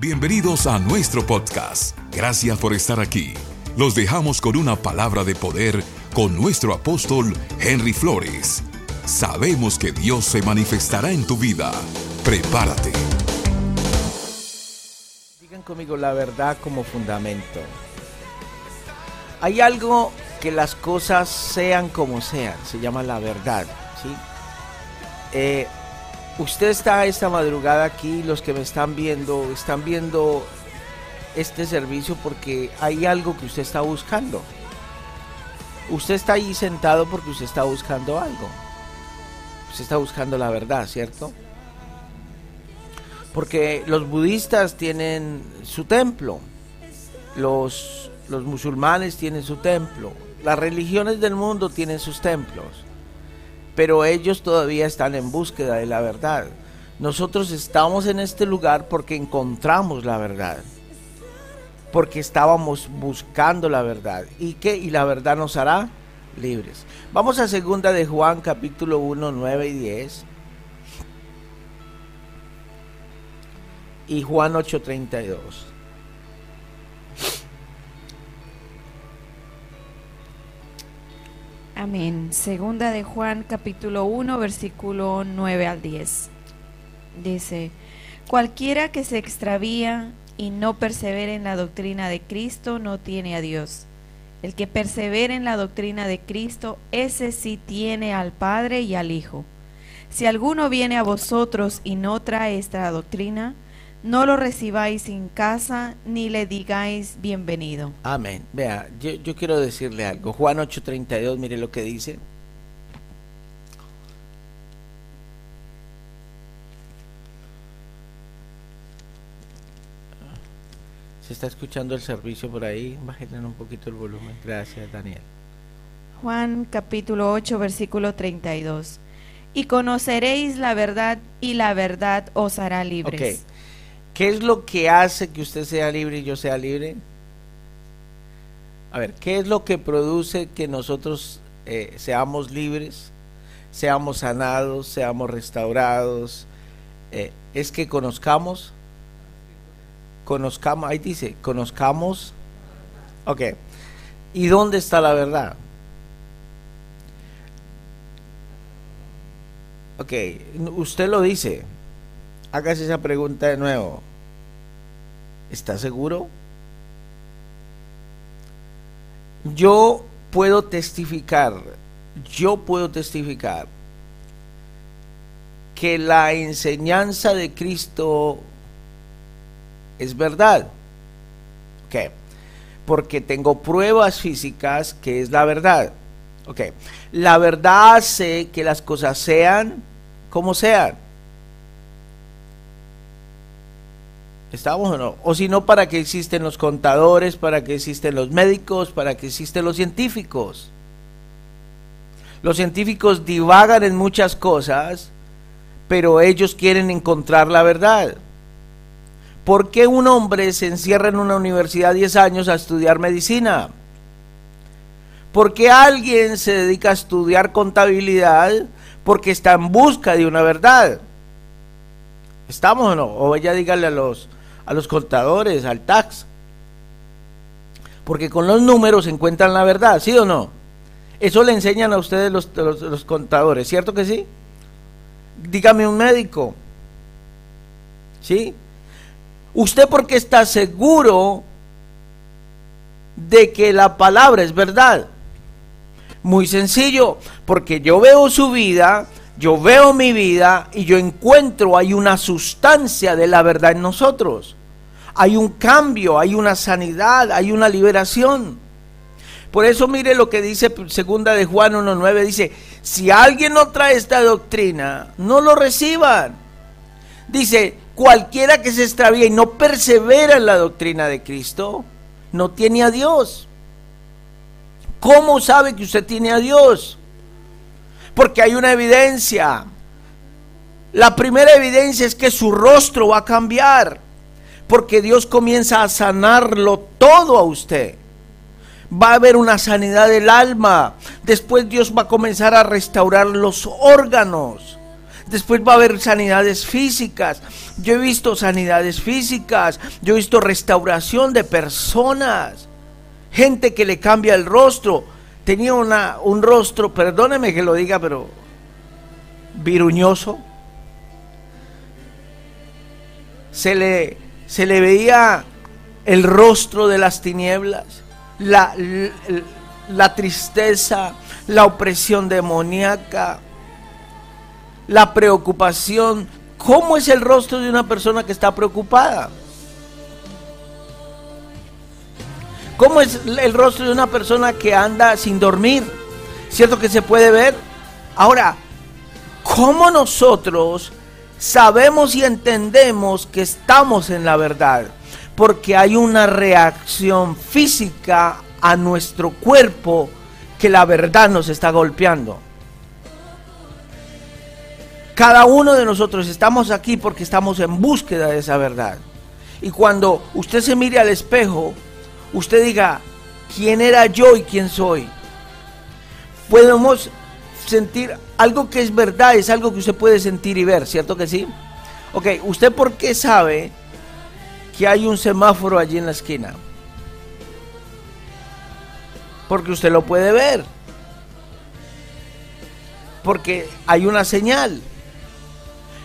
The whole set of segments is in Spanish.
Bienvenidos a nuestro podcast. Gracias por estar aquí. Los dejamos con una palabra de poder con nuestro apóstol Henry Flores. Sabemos que Dios se manifestará en tu vida. Prepárate. Digan conmigo la verdad como fundamento. Hay algo que las cosas sean como sean, se llama la verdad. ¿sí? Eh, usted está esta madrugada aquí, los que me están viendo, están viendo este servicio porque hay algo que usted está buscando. Usted está ahí sentado porque usted está buscando algo. Usted está buscando la verdad, ¿cierto? Porque los budistas tienen su templo, los, los musulmanes tienen su templo, las religiones del mundo tienen sus templos pero ellos todavía están en búsqueda de la verdad. Nosotros estamos en este lugar porque encontramos la verdad. Porque estábamos buscando la verdad. ¿Y qué? Y la verdad nos hará libres. Vamos a segunda de Juan capítulo 1, 9 y 10. Y Juan 8, 32. Amén. Segunda de Juan capítulo 1 versículo 9 al 10. Dice, cualquiera que se extravía y no persevere en la doctrina de Cristo no tiene a Dios. El que persevera en la doctrina de Cristo, ese sí tiene al Padre y al Hijo. Si alguno viene a vosotros y no trae esta doctrina, no lo recibáis en casa ni le digáis bienvenido. Amén. Vea, yo, yo quiero decirle algo. Juan 8:32, mire lo que dice. Se está escuchando el servicio por ahí. Bájenle un poquito el volumen. Gracias, Daniel. Juan capítulo 8, versículo 32. Y conoceréis la verdad y la verdad os hará libres. Ok. ¿Qué es lo que hace que usted sea libre y yo sea libre? A ver, ¿qué es lo que produce que nosotros eh, seamos libres, seamos sanados, seamos restaurados? Eh, es que conozcamos, conozcamos, ahí dice, conozcamos, ok, ¿y dónde está la verdad? Ok, usted lo dice, hágase esa pregunta de nuevo. ¿Está seguro? Yo puedo testificar, yo puedo testificar que la enseñanza de Cristo es verdad. ¿Ok? Porque tengo pruebas físicas que es la verdad. ¿Ok? La verdad hace que las cosas sean como sean. ¿Estamos o no? O si no, ¿para qué existen los contadores? ¿Para qué existen los médicos? ¿Para qué existen los científicos? Los científicos divagan en muchas cosas, pero ellos quieren encontrar la verdad. ¿Por qué un hombre se encierra en una universidad 10 años a estudiar medicina? ¿Por qué alguien se dedica a estudiar contabilidad? Porque está en busca de una verdad. ¿Estamos o no? O ella dígale a los, a los contadores, al tax. Porque con los números encuentran la verdad, ¿sí o no? Eso le enseñan a ustedes los, los, contadores, ¿cierto que sí? Dígame un médico. ¿Sí? ¿Usted porque está seguro de que la palabra es verdad? Muy sencillo, porque yo veo su vida, yo veo mi vida y yo encuentro, hay una sustancia de la verdad en nosotros hay un cambio, hay una sanidad, hay una liberación. Por eso mire lo que dice segunda de Juan 1.9, dice, si alguien no trae esta doctrina, no lo reciban. Dice, cualquiera que se extravíe y no persevera en la doctrina de Cristo, no tiene a Dios. ¿Cómo sabe que usted tiene a Dios? Porque hay una evidencia. La primera evidencia es que su rostro va a cambiar porque Dios comienza a sanarlo todo a usted. Va a haber una sanidad del alma. Después Dios va a comenzar a restaurar los órganos. Después va a haber sanidades físicas. Yo he visto sanidades físicas. Yo he visto restauración de personas. Gente que le cambia el rostro. Tenía una, un rostro, perdóneme que lo diga, pero viruñoso. Se le, se le veía el rostro de las tinieblas, la, tristeza, la opresión demoníaca la preocupación. ¿Cómo es el rostro de una persona que está preocupada? ¿Cómo es el rostro de una persona que anda sin dormir? ¿Cierto que se puede ver? Ahora, ¿cómo nosotros sabemos y entendemos que estamos en la verdad? Porque hay una reacción física a nuestro cuerpo que la verdad nos está golpeando. Cada uno de nosotros estamos aquí porque estamos en búsqueda de esa verdad. Y cuando usted se mire al espejo, usted diga, ¿quién era yo y quién soy? Podemos sentir algo que es verdad, es algo que usted puede sentir y ver, ¿cierto que sí? Ok, ¿usted por qué sabe que hay un semáforo allí en la esquina? Porque usted lo puede ver. Porque hay una señal.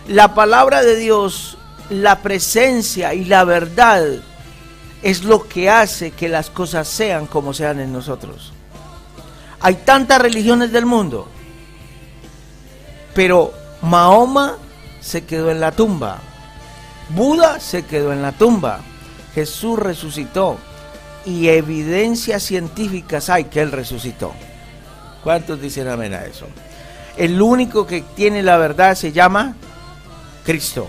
La palabra de Dios, la presencia y la verdad es lo que hace que las cosas sean como sean en nosotros. Hay tantas religiones del mundo, pero Mahoma se quedó en la tumba, Buda se quedó en la tumba, Jesús resucitó y evidencias científicas hay que él resucitó. ¿Cuántos dicen amén a eso? El único que tiene la verdad se llama Cristo.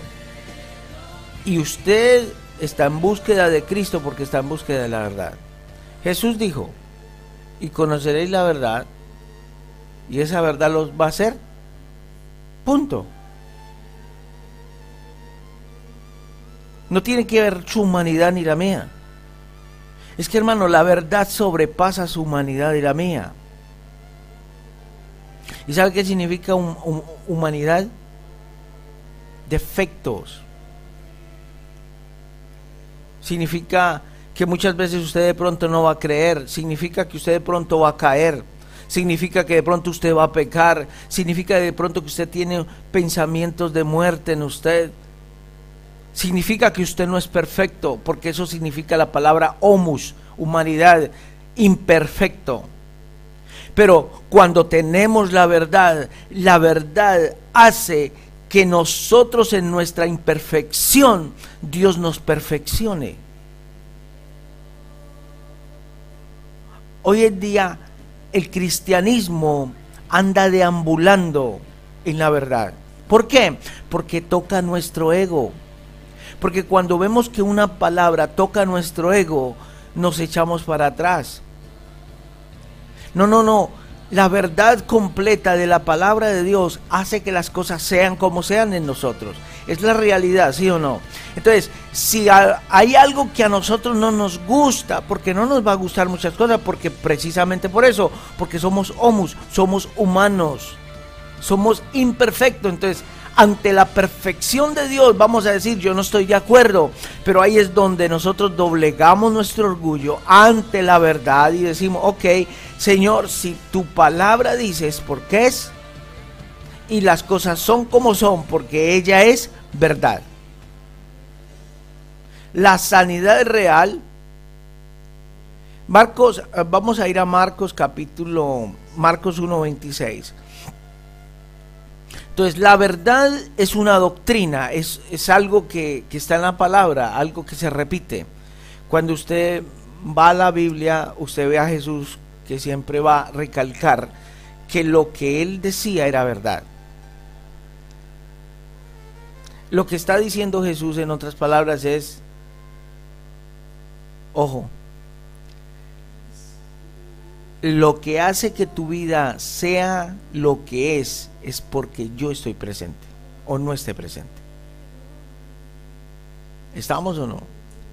Y usted está en búsqueda de Cristo porque está en búsqueda de la verdad. Jesús dijo, y conoceréis la verdad, y esa verdad los va a hacer. Punto. No tiene que ver su humanidad ni la mía. Es que hermano, la verdad sobrepasa su humanidad y la mía. ¿Y sabe qué significa humanidad? defectos. Significa que muchas veces usted de pronto no va a creer, significa que usted de pronto va a caer, significa que de pronto usted va a pecar, significa de pronto que usted tiene pensamientos de muerte en usted. Significa que usted no es perfecto, porque eso significa la palabra homus, humanidad, imperfecto. Pero cuando tenemos la verdad, la verdad hace que nosotros en nuestra imperfección Dios nos perfeccione. Hoy en día el cristianismo anda deambulando en la verdad. ¿Por qué? Porque toca nuestro ego. Porque cuando vemos que una palabra toca nuestro ego, nos echamos para atrás. No, no, no. La verdad completa de la palabra de Dios hace que las cosas sean como sean en nosotros. Es la realidad, ¿sí o no? Entonces, si hay algo que a nosotros no nos gusta, porque no nos va a gustar muchas cosas, porque precisamente por eso, porque somos homus, somos humanos, somos imperfectos. Entonces, ante la perfección de Dios vamos a decir yo no estoy de acuerdo, pero ahí es donde nosotros doblegamos nuestro orgullo ante la verdad y decimos, ok, Señor, si tu palabra dices por qué es, y las cosas son como son, porque ella es verdad. La sanidad es real. Marcos, vamos a ir a Marcos capítulo, Marcos 1.26. Entonces, la verdad es una doctrina, es, es algo que, que, está en la palabra, algo que se repite. Cuando usted va a la Biblia, usted ve a Jesús que siempre va a recalcar que lo que él decía era verdad. Lo que está diciendo Jesús, en otras palabras, es, ojo, lo que hace que tu vida sea lo que es es porque yo estoy presente o no esté presente. ¿Estamos o no?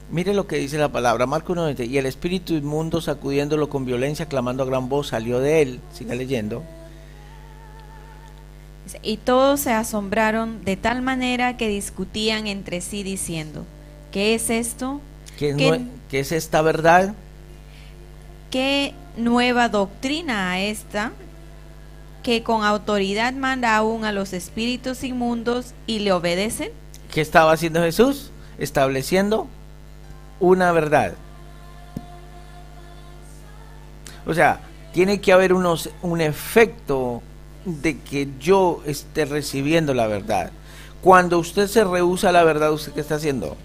Mire lo que dice la palabra, Marco 90, y el espíritu inmundo sacudiéndolo con violencia, clamando a gran voz, salió de él, siga leyendo. Y todos se asombraron de tal manera que discutían entre sí diciendo, ¿qué es esto? ¿Qué es, ¿Qué- nue- qué es esta verdad? ¿Qué nueva doctrina esta que con autoridad manda aún a los espíritus inmundos y le obedecen? ¿Qué estaba haciendo Jesús? Estableciendo una verdad. O sea, tiene que haber unos, un efecto de que yo esté recibiendo la verdad. Cuando usted se rehúsa a la verdad, ¿usted qué está haciendo?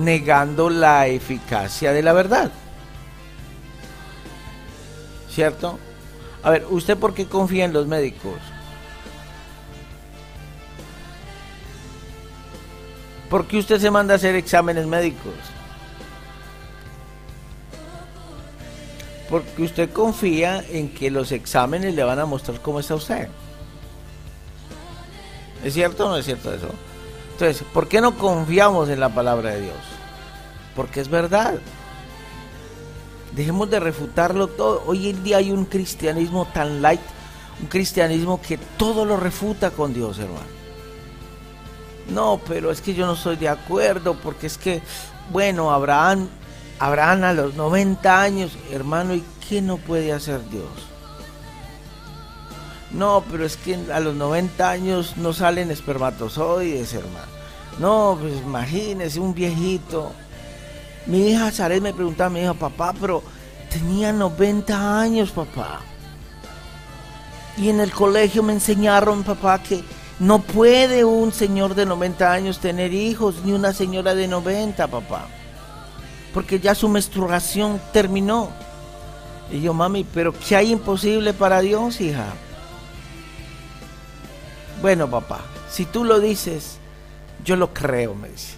Negando la eficacia de la verdad. ¿Cierto? A ver, ¿usted por qué confía en los médicos? ¿Por qué usted se manda a hacer exámenes médicos? Porque usted confía en que los exámenes le van a mostrar cómo está usted. ¿Es cierto o no es cierto eso? Entonces, ¿por qué no confiamos en la palabra de Dios? Porque es verdad. Dejemos de refutarlo todo. Hoy en día hay un cristianismo tan light, un cristianismo que todo lo refuta con Dios, hermano. No, pero es que yo no estoy de acuerdo, porque es que, bueno, Abraham, Abraham a los 90 años, hermano, ¿y qué no puede hacer Dios? No, pero es que a los 90 años no salen espermatozoides, hermano. No, pues imagínese un viejito. Mi hija Saret me preguntaba, me dijo, papá, pero tenía 90 años, papá. Y en el colegio me enseñaron, papá, que no puede un señor de 90 años tener hijos, ni una señora de 90, papá. Porque ya su menstruación terminó. Y yo, mami, pero ¿qué hay imposible para Dios, hija? Bueno, papá, si tú lo dices, yo lo creo, me dice.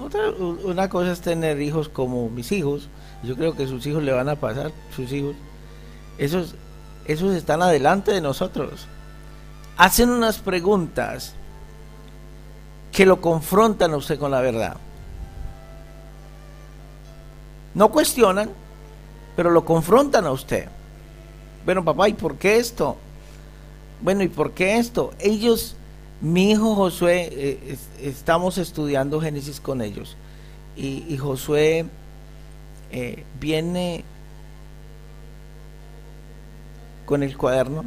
Otra, una cosa es tener hijos como mis hijos. Yo creo que sus hijos le van a pasar, sus hijos. Esos, esos están adelante de nosotros. Hacen unas preguntas que lo confrontan a usted con la verdad. No cuestionan, pero lo confrontan a usted. Bueno, papá, ¿y por qué esto? Bueno, ¿y por qué esto? Ellos, mi hijo Josué, eh, es- estamos estudiando Génesis con ellos. Y, y Josué eh, viene con el cuaderno.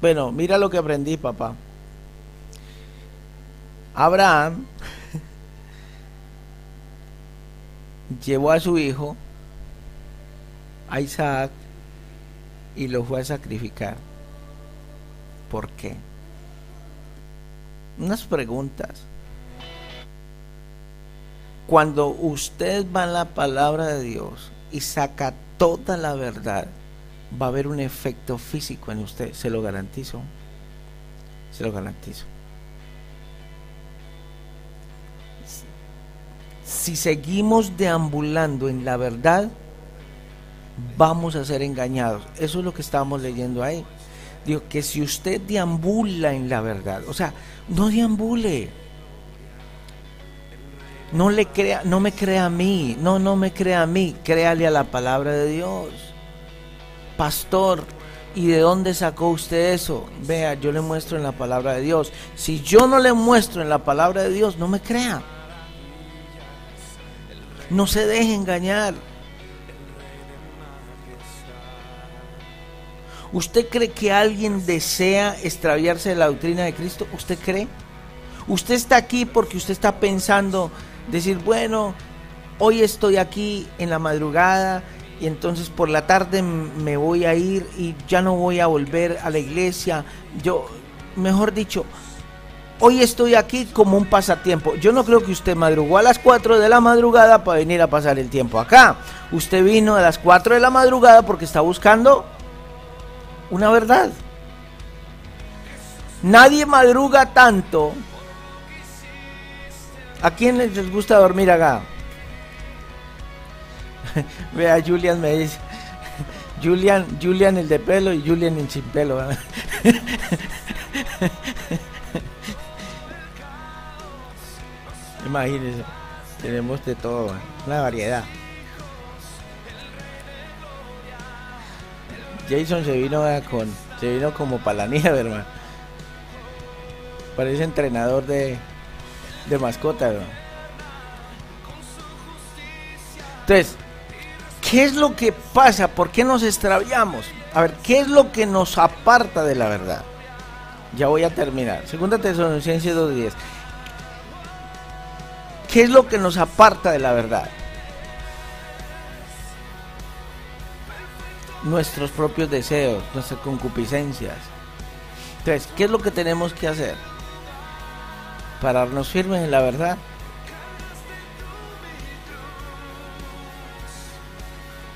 Bueno, mira lo que aprendí, papá. Abraham llevó a su hijo, a Isaac, y lo fue a sacrificar. ¿Por qué? Unas preguntas. Cuando usted va a la palabra de Dios y saca toda la verdad, va a haber un efecto físico en usted, se lo garantizo. Se lo garantizo. Si seguimos deambulando en la verdad, vamos a ser engañados. Eso es lo que estamos leyendo ahí. Digo que si usted deambula en la verdad, o sea, no deambule. No le crea, no me crea a mí, no, no me crea a mí, créale a la palabra de Dios. Pastor, ¿y de dónde sacó usted eso? Vea, yo le muestro en la palabra de Dios. Si yo no le muestro en la palabra de Dios, no me crea. No se deje engañar. ¿Usted cree que alguien desea extraviarse de la doctrina de Cristo? ¿Usted cree? Usted está aquí porque usted está pensando, decir, bueno, hoy estoy aquí en la madrugada y entonces por la tarde me voy a ir y ya no voy a volver a la iglesia. Yo, mejor dicho, hoy estoy aquí como un pasatiempo. Yo no creo que usted madrugó a las 4 de la madrugada para venir a pasar el tiempo acá. Usted vino a las 4 de la madrugada porque está buscando una verdad. Nadie madruga tanto. ¿A quién les gusta dormir acá? Vea, Julian me dice. Julian, Julian el de pelo y Julian el sin pelo. Imagínense, tenemos de todo, una variedad. Jason se vino con, se vino como para la nieve, hermano. Parece entrenador de, de mascota, Entonces, ¿qué es lo que pasa? ¿Por qué nos extraviamos? A ver, ¿qué es lo que nos aparta de la verdad? Ya voy a terminar. Segunda Tesalonicenses 2.10. ¿Qué es lo que nos aparta de la verdad? Nuestros propios deseos, nuestras concupiscencias. Entonces, ¿qué es lo que tenemos que hacer? Pararnos firmes en la verdad.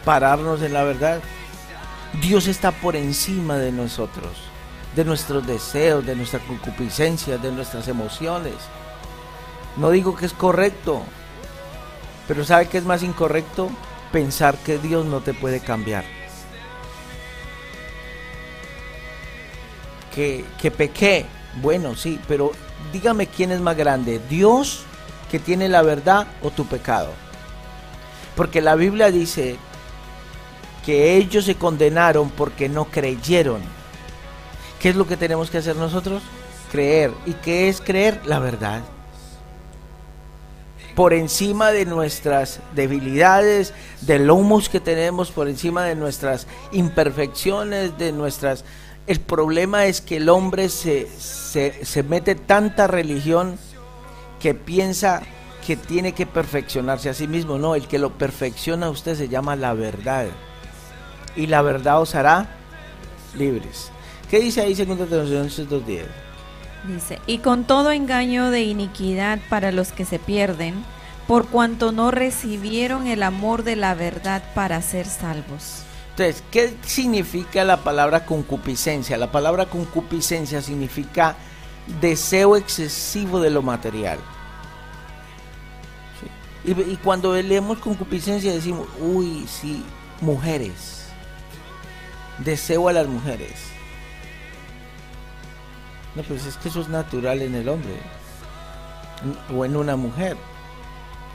Pararnos en la verdad. Dios está por encima de nosotros, de nuestros deseos, de nuestras concupiscencias, de nuestras emociones. No digo que es correcto, pero ¿sabe qué es más incorrecto? Pensar que Dios no te puede cambiar. Que, que pequé, bueno, sí, pero dígame quién es más grande, Dios que tiene la verdad o tu pecado. Porque la Biblia dice que ellos se condenaron porque no creyeron. ¿Qué es lo que tenemos que hacer nosotros? Creer. ¿Y qué es creer? La verdad por encima de nuestras debilidades, del humus que tenemos, por encima de nuestras imperfecciones, de nuestras... El problema es que el hombre se, se, mete tanta religión que piensa que tiene que perfeccionarse a sí mismo. No, el que lo perfecciona a usted se llama la verdad. Y la verdad os hará libres. ¿Qué dice ahí 2 Tesalonicenses 2.10? Dice, y con todo engaño de iniquidad para los que se pierden, por cuanto no recibieron el amor de la verdad para ser salvos. Entonces, ¿qué significa la palabra concupiscencia? La palabra concupiscencia significa deseo excesivo de lo material. Y, y, cuando leemos concupiscencia decimos, uy, sí, mujeres. Deseo a las mujeres no, pues es que eso es natural en el hombre o en una mujer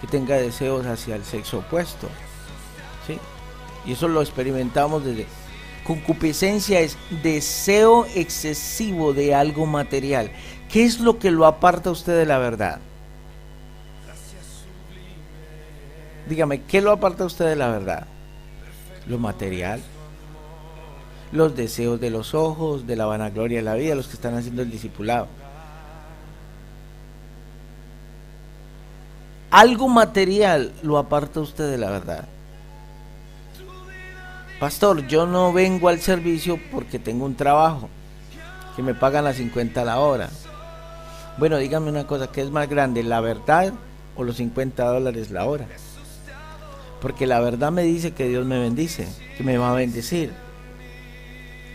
que tenga deseos hacia el sexo opuesto. Y eso lo experimentamos desde... Concupiscencia es deseo excesivo de algo material. ¿Qué es lo que lo aparta usted de la verdad? Dígame, ¿qué lo aparta usted de la verdad? Lo material los deseos de los ojos, de la vanagloria de la vida, los que están haciendo el discipulado. Algo material lo aparta usted de la verdad. Pastor, yo no vengo al servicio porque tengo un trabajo, que me pagan las 50 a la hora. Bueno, dígame una cosa, ¿qué es más grande, la verdad o los 50 dólares la hora? Porque la verdad me dice que Dios me bendice, que me va a bendecir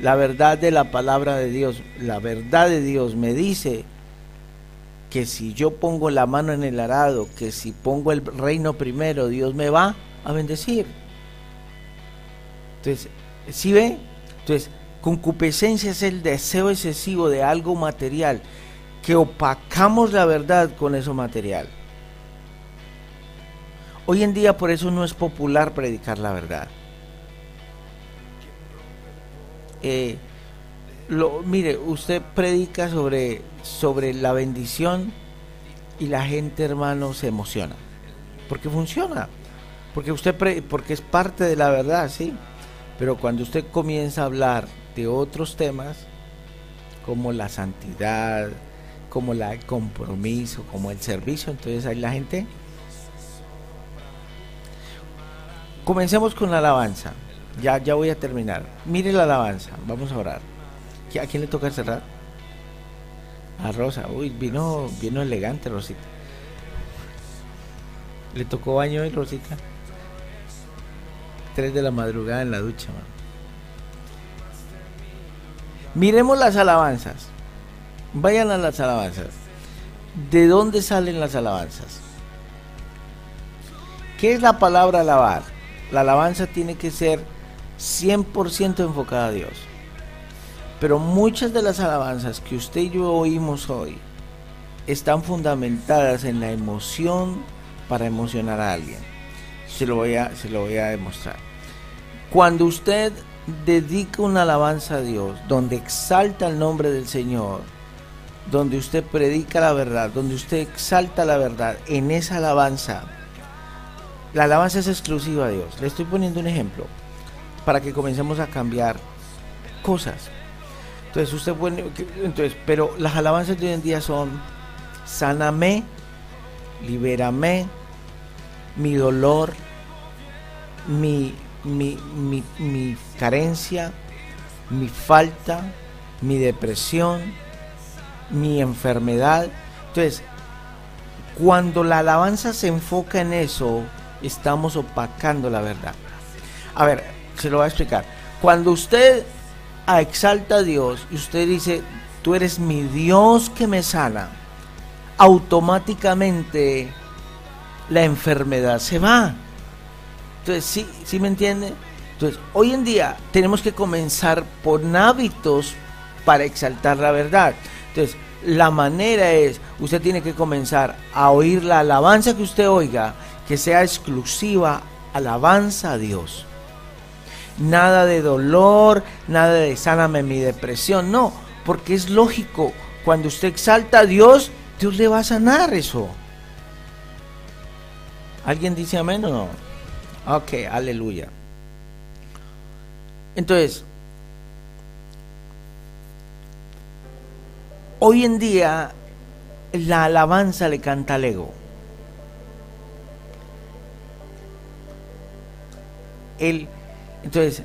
la verdad de la palabra de Dios, la verdad de Dios me dice que si yo pongo la mano en el arado, que si pongo el reino primero, Dios me va a bendecir. Entonces, ¿sí ve? Entonces, concupiscencia es el deseo excesivo de algo material, que opacamos la verdad con eso material. Hoy en día por eso no es popular predicar la verdad. Eh, lo, mire, usted predica sobre, sobre la bendición y la gente, hermano, se emociona. Porque funciona. Porque usted porque es parte de la verdad, sí. Pero cuando usted comienza a hablar de otros temas, como la santidad, como el compromiso, como el servicio, entonces ahí la gente. Comencemos con la alabanza. Ya, ya voy a terminar. Mire la alabanza. Vamos a orar. ¿A quién le toca cerrar? A Rosa. Uy, vino, vino elegante Rosita. Le tocó baño hoy, Rosita. Tres de la madrugada en la ducha, Miremos las alabanzas. Vayan a las alabanzas. ¿De dónde salen las alabanzas? ¿Qué es la palabra alabar? La alabanza tiene que ser 100% enfocada a Dios. Pero muchas de las alabanzas que usted y yo oímos hoy están fundamentadas en la emoción para emocionar a alguien. Se lo voy a, se lo voy a demostrar. Cuando usted dedica una alabanza a Dios, donde exalta el nombre del Señor, donde usted predica la verdad, donde usted exalta la verdad, en esa alabanza, la alabanza es exclusiva a Dios. Le estoy poniendo un ejemplo para que comencemos a cambiar cosas. Entonces usted puede, entonces, pero las alabanzas de hoy en día son sáname, libérame, mi dolor, mi, mi, mi, mi carencia, mi falta, mi depresión, mi enfermedad. Entonces, cuando la alabanza se enfoca en eso, estamos opacando la verdad. A ver, se lo voy a explicar. Cuando usted exalta a Dios y usted dice, tú eres mi Dios que me sana, automáticamente la enfermedad se va. Entonces, ¿sí, ¿sí me entiende? Entonces, hoy en día tenemos que comenzar por hábitos para exaltar la verdad. Entonces, la manera es, usted tiene que comenzar a oír la alabanza que usted oiga, que sea exclusiva alabanza a Dios. Nada de dolor, nada de sáname mi depresión, no, porque es lógico, cuando usted exalta a Dios, Dios le va a sanar eso. ¿Alguien dice amén o no? Ok, aleluya. Entonces, hoy en día la alabanza le canta al ego. El, entonces,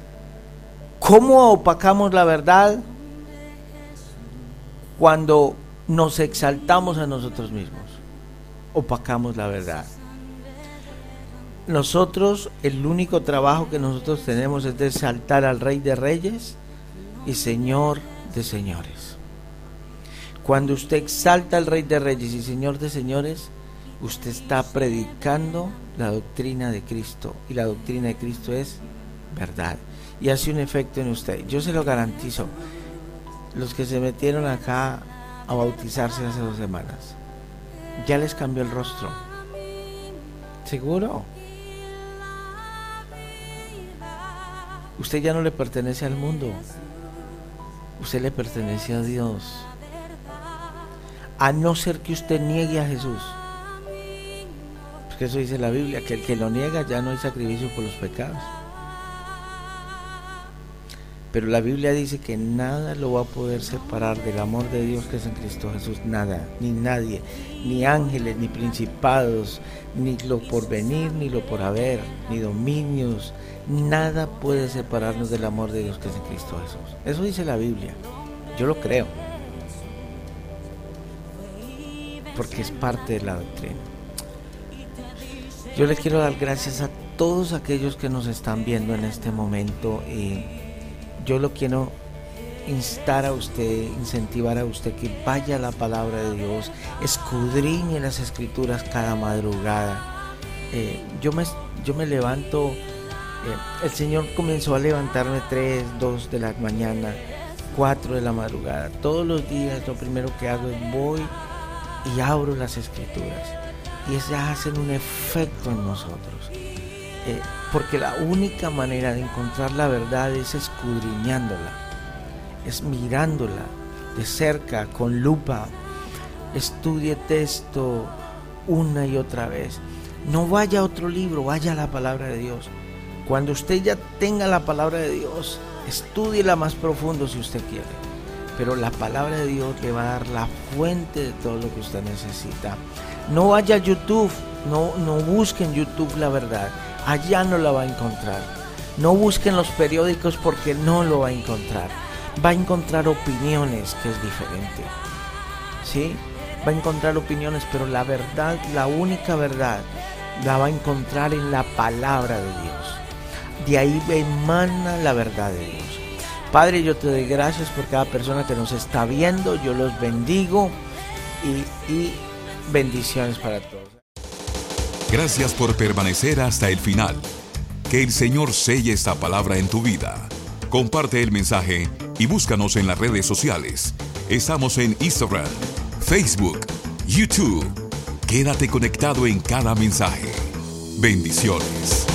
¿cómo opacamos la verdad? Cuando nos exaltamos a nosotros mismos, opacamos la verdad. Nosotros, el único trabajo que nosotros tenemos es de exaltar al Rey de Reyes y Señor de Señores. Cuando usted exalta al Rey de Reyes y Señor de Señores, usted está predicando la doctrina de Cristo. Y la doctrina de Cristo es verdad. Y hace un efecto en usted. Yo se lo garantizo. Los que se metieron acá a bautizarse hace dos semanas, ya les cambió el rostro. ¿Seguro? Usted ya no le pertenece al mundo. Usted le pertenece a Dios. A no ser que usted niegue a Jesús. Porque eso dice la Biblia, que el que lo niega ya no hay sacrificio por los pecados. Pero la Biblia dice que nada lo va a poder separar del amor de Dios que es en Cristo Jesús. Nada, ni nadie, ni ángeles, ni principados, ni lo por venir, ni lo por haber, ni dominios. Nada puede separarnos del amor de Dios que es en Cristo Jesús. Eso dice la Biblia. Yo lo creo. Porque es parte de la doctrina. Yo le quiero dar gracias a todos aquellos que nos están viendo en este momento. Yo lo quiero instar a usted, incentivar a usted que vaya a la palabra de Dios, escudriñe las escrituras cada madrugada. Eh, yo, me, yo me levanto, eh, el Señor comenzó a levantarme 3, 2 de la mañana, 4 de la madrugada. Todos los días lo primero que hago es voy y abro las escrituras. Y esas hacen un efecto en nosotros. Eh, porque la única manera de encontrar la verdad es escudriñándola, es mirándola de cerca, con lupa. Estudie texto una y otra vez. No vaya a otro libro, vaya a la palabra de Dios. Cuando usted ya tenga la palabra de Dios, estudiela más profundo si usted quiere. Pero la palabra de Dios le va a dar la fuente de todo lo que usted necesita. No vaya a YouTube, no, no busque en YouTube la verdad allá no la va a encontrar. No busquen los periódicos porque no lo va a encontrar. Va a encontrar opiniones, que es diferente. ¿Sí? Va a encontrar opiniones, pero la verdad, la única verdad, la va a encontrar en la palabra de Dios. De ahí emana la verdad de Dios. Padre, yo te doy gracias por cada persona que nos está viendo. Yo los bendigo y, y bendiciones para todos. Gracias por permanecer hasta el final. Que el Señor selle esta palabra en tu vida. Comparte el mensaje y búscanos en las redes sociales. Estamos en Instagram, Facebook, YouTube. Quédate conectado en cada mensaje. Bendiciones.